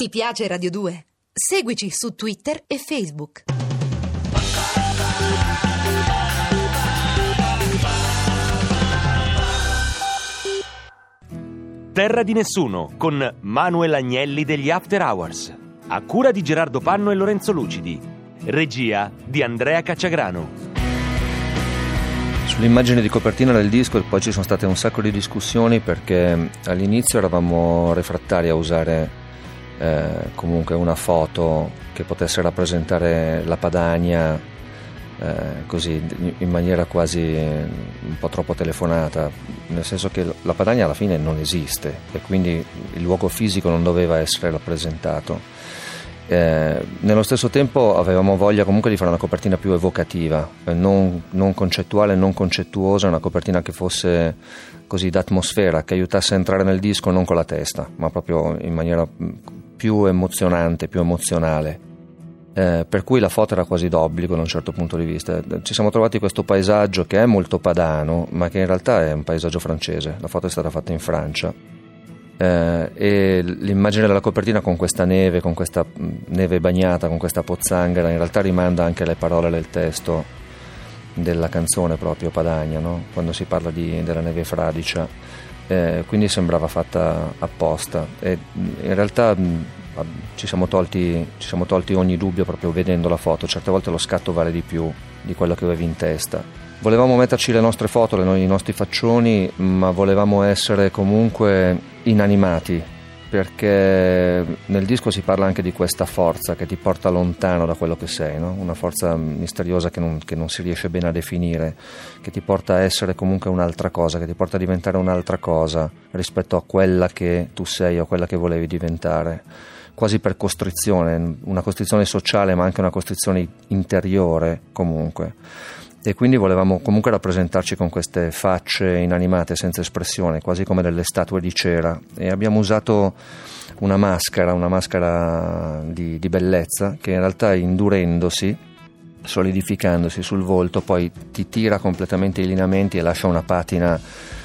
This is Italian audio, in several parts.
Ti piace Radio 2? Seguici su Twitter e Facebook. Terra di nessuno con Manuel Agnelli degli After Hours. A cura di Gerardo Panno e Lorenzo Lucidi. Regia di Andrea Cacciagrano. Sull'immagine di copertina del disco poi ci sono state un sacco di discussioni perché all'inizio eravamo refrattari a usare eh, comunque una foto che potesse rappresentare la Padania eh, così in maniera quasi un po' troppo telefonata, nel senso che la Padania alla fine non esiste e quindi il luogo fisico non doveva essere rappresentato. Eh, nello stesso tempo avevamo voglia comunque di fare una copertina più evocativa, eh, non, non, concettuale, non concettuosa, una copertina che fosse così d'atmosfera, che aiutasse a entrare nel disco non con la testa, ma proprio in maniera più emozionante, più emozionale. Eh, per cui la foto era quasi d'obbligo da un certo punto di vista. Ci siamo trovati questo paesaggio che è molto padano, ma che in realtà è un paesaggio francese. La foto è stata fatta in Francia eh, e l'immagine della copertina con questa neve, con questa neve bagnata, con questa pozzanghera, in realtà rimanda anche alle parole del testo della canzone proprio Padagna, no? quando si parla di, della neve fradicia, eh, quindi sembrava fatta apposta. E in realtà mh, ci, siamo tolti, ci siamo tolti ogni dubbio proprio vedendo la foto, certe volte lo scatto vale di più di quello che avevi in testa. Volevamo metterci le nostre foto, i nostri faccioni, ma volevamo essere comunque inanimati, perché nel disco si parla anche di questa forza che ti porta lontano da quello che sei, no? una forza misteriosa che non, che non, si riesce bene a definire, che ti porta a essere comunque un'altra cosa, che ti porta a diventare un'altra cosa rispetto a quella che tu sei o quella che volevi diventare, quasi per costrizione, una costrizione sociale ma anche una costrizione interiore comunque e quindi volevamo comunque rappresentarci con queste facce inanimate senza espressione, quasi come delle statue di cera. E abbiamo usato una maschera, una maschera di, di bellezza che in realtà indurendosi, solidificandosi sul volto, poi ti tira completamente i lineamenti e lascia una patina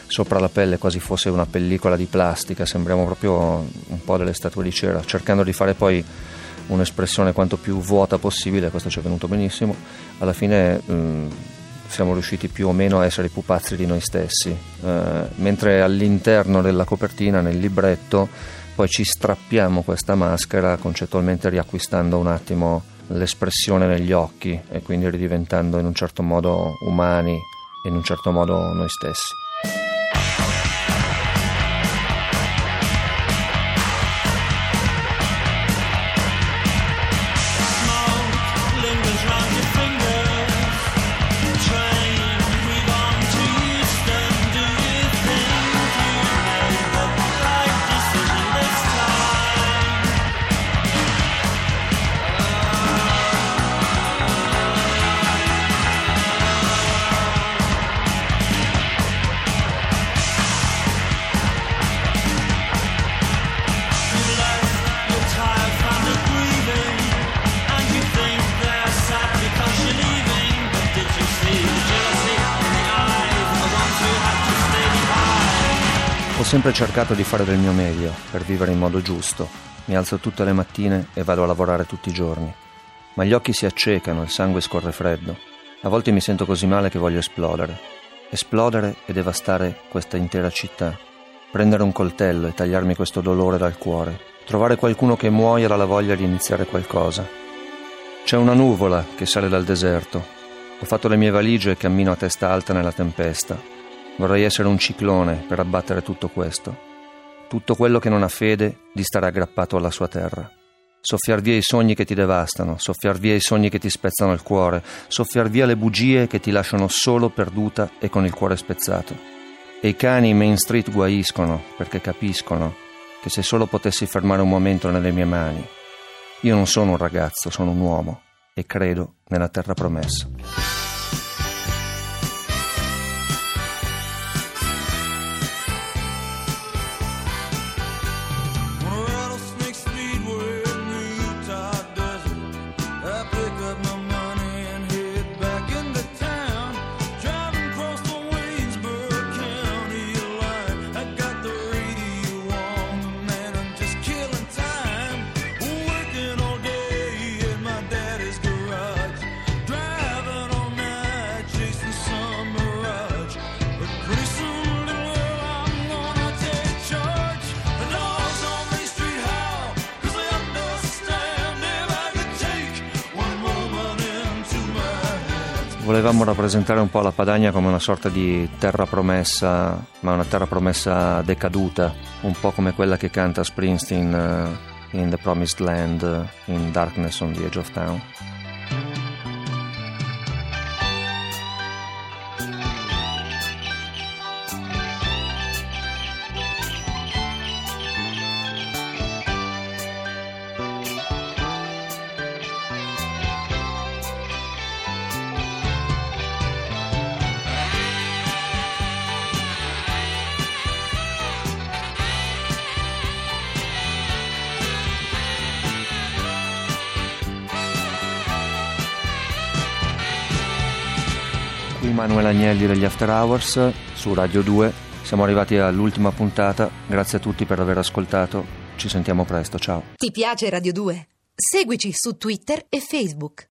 sopra la pelle quasi fosse una pellicola di plastica, sembriamo proprio un po' delle statue di cera, cercando di fare poi un'espressione quanto più vuota possibile, questo ci è venuto benissimo, alla fine mh, mm, siamo riusciti più o meno a essere i pupazzi di noi stessi, eh, mentre all'interno della copertina, nel libretto, poi ci strappiamo questa maschera concettualmente riacquistando un attimo l'espressione negli occhi e quindi ridiventando in un certo modo umani e in un certo modo noi stessi. Sempre cercato di fare del mio meglio per vivere in modo giusto. Mi alzo tutte le mattine e vado a lavorare tutti i giorni. Ma gli occhi si accecano, il sangue scorre freddo. A volte mi sento così male che voglio esplodere. Esplodere e devastare questa intera città. Prendere un coltello e tagliarmi questo dolore dal cuore. Trovare qualcuno che muoia dalla voglia di iniziare qualcosa. C'è una nuvola che sale dal deserto. Ho fatto le mie valigie e cammino a testa alta nella tempesta. Vorrei essere un ciclone per abbattere tutto questo. Tutto quello che non ha fede di stare aggrappato alla sua terra. Soffiar via i sogni che ti devastano, soffiar via i sogni che ti spezzano il cuore, soffiar via le bugie che ti lasciano solo perduta e con il cuore spezzato. E i cani in Main Street guaiscono perché capiscono che se solo potessi fermare un momento nelle mie mani. Io non sono un ragazzo, sono un uomo e credo nella terra promessa. Volevamo rappresentare un po' la Padania come una sorta di terra promessa, ma una terra promessa decaduta, un po' come quella che canta Springsteen uh, in The Promised Land, uh, in Darkness on the Edge of Town. Manuel Agnelli degli After Hours su Radio 2. Siamo arrivati all'ultima puntata, grazie a tutti per aver ascoltato, ci sentiamo presto, ciao. Ti piace Radio 2? Seguici su Twitter e Facebook.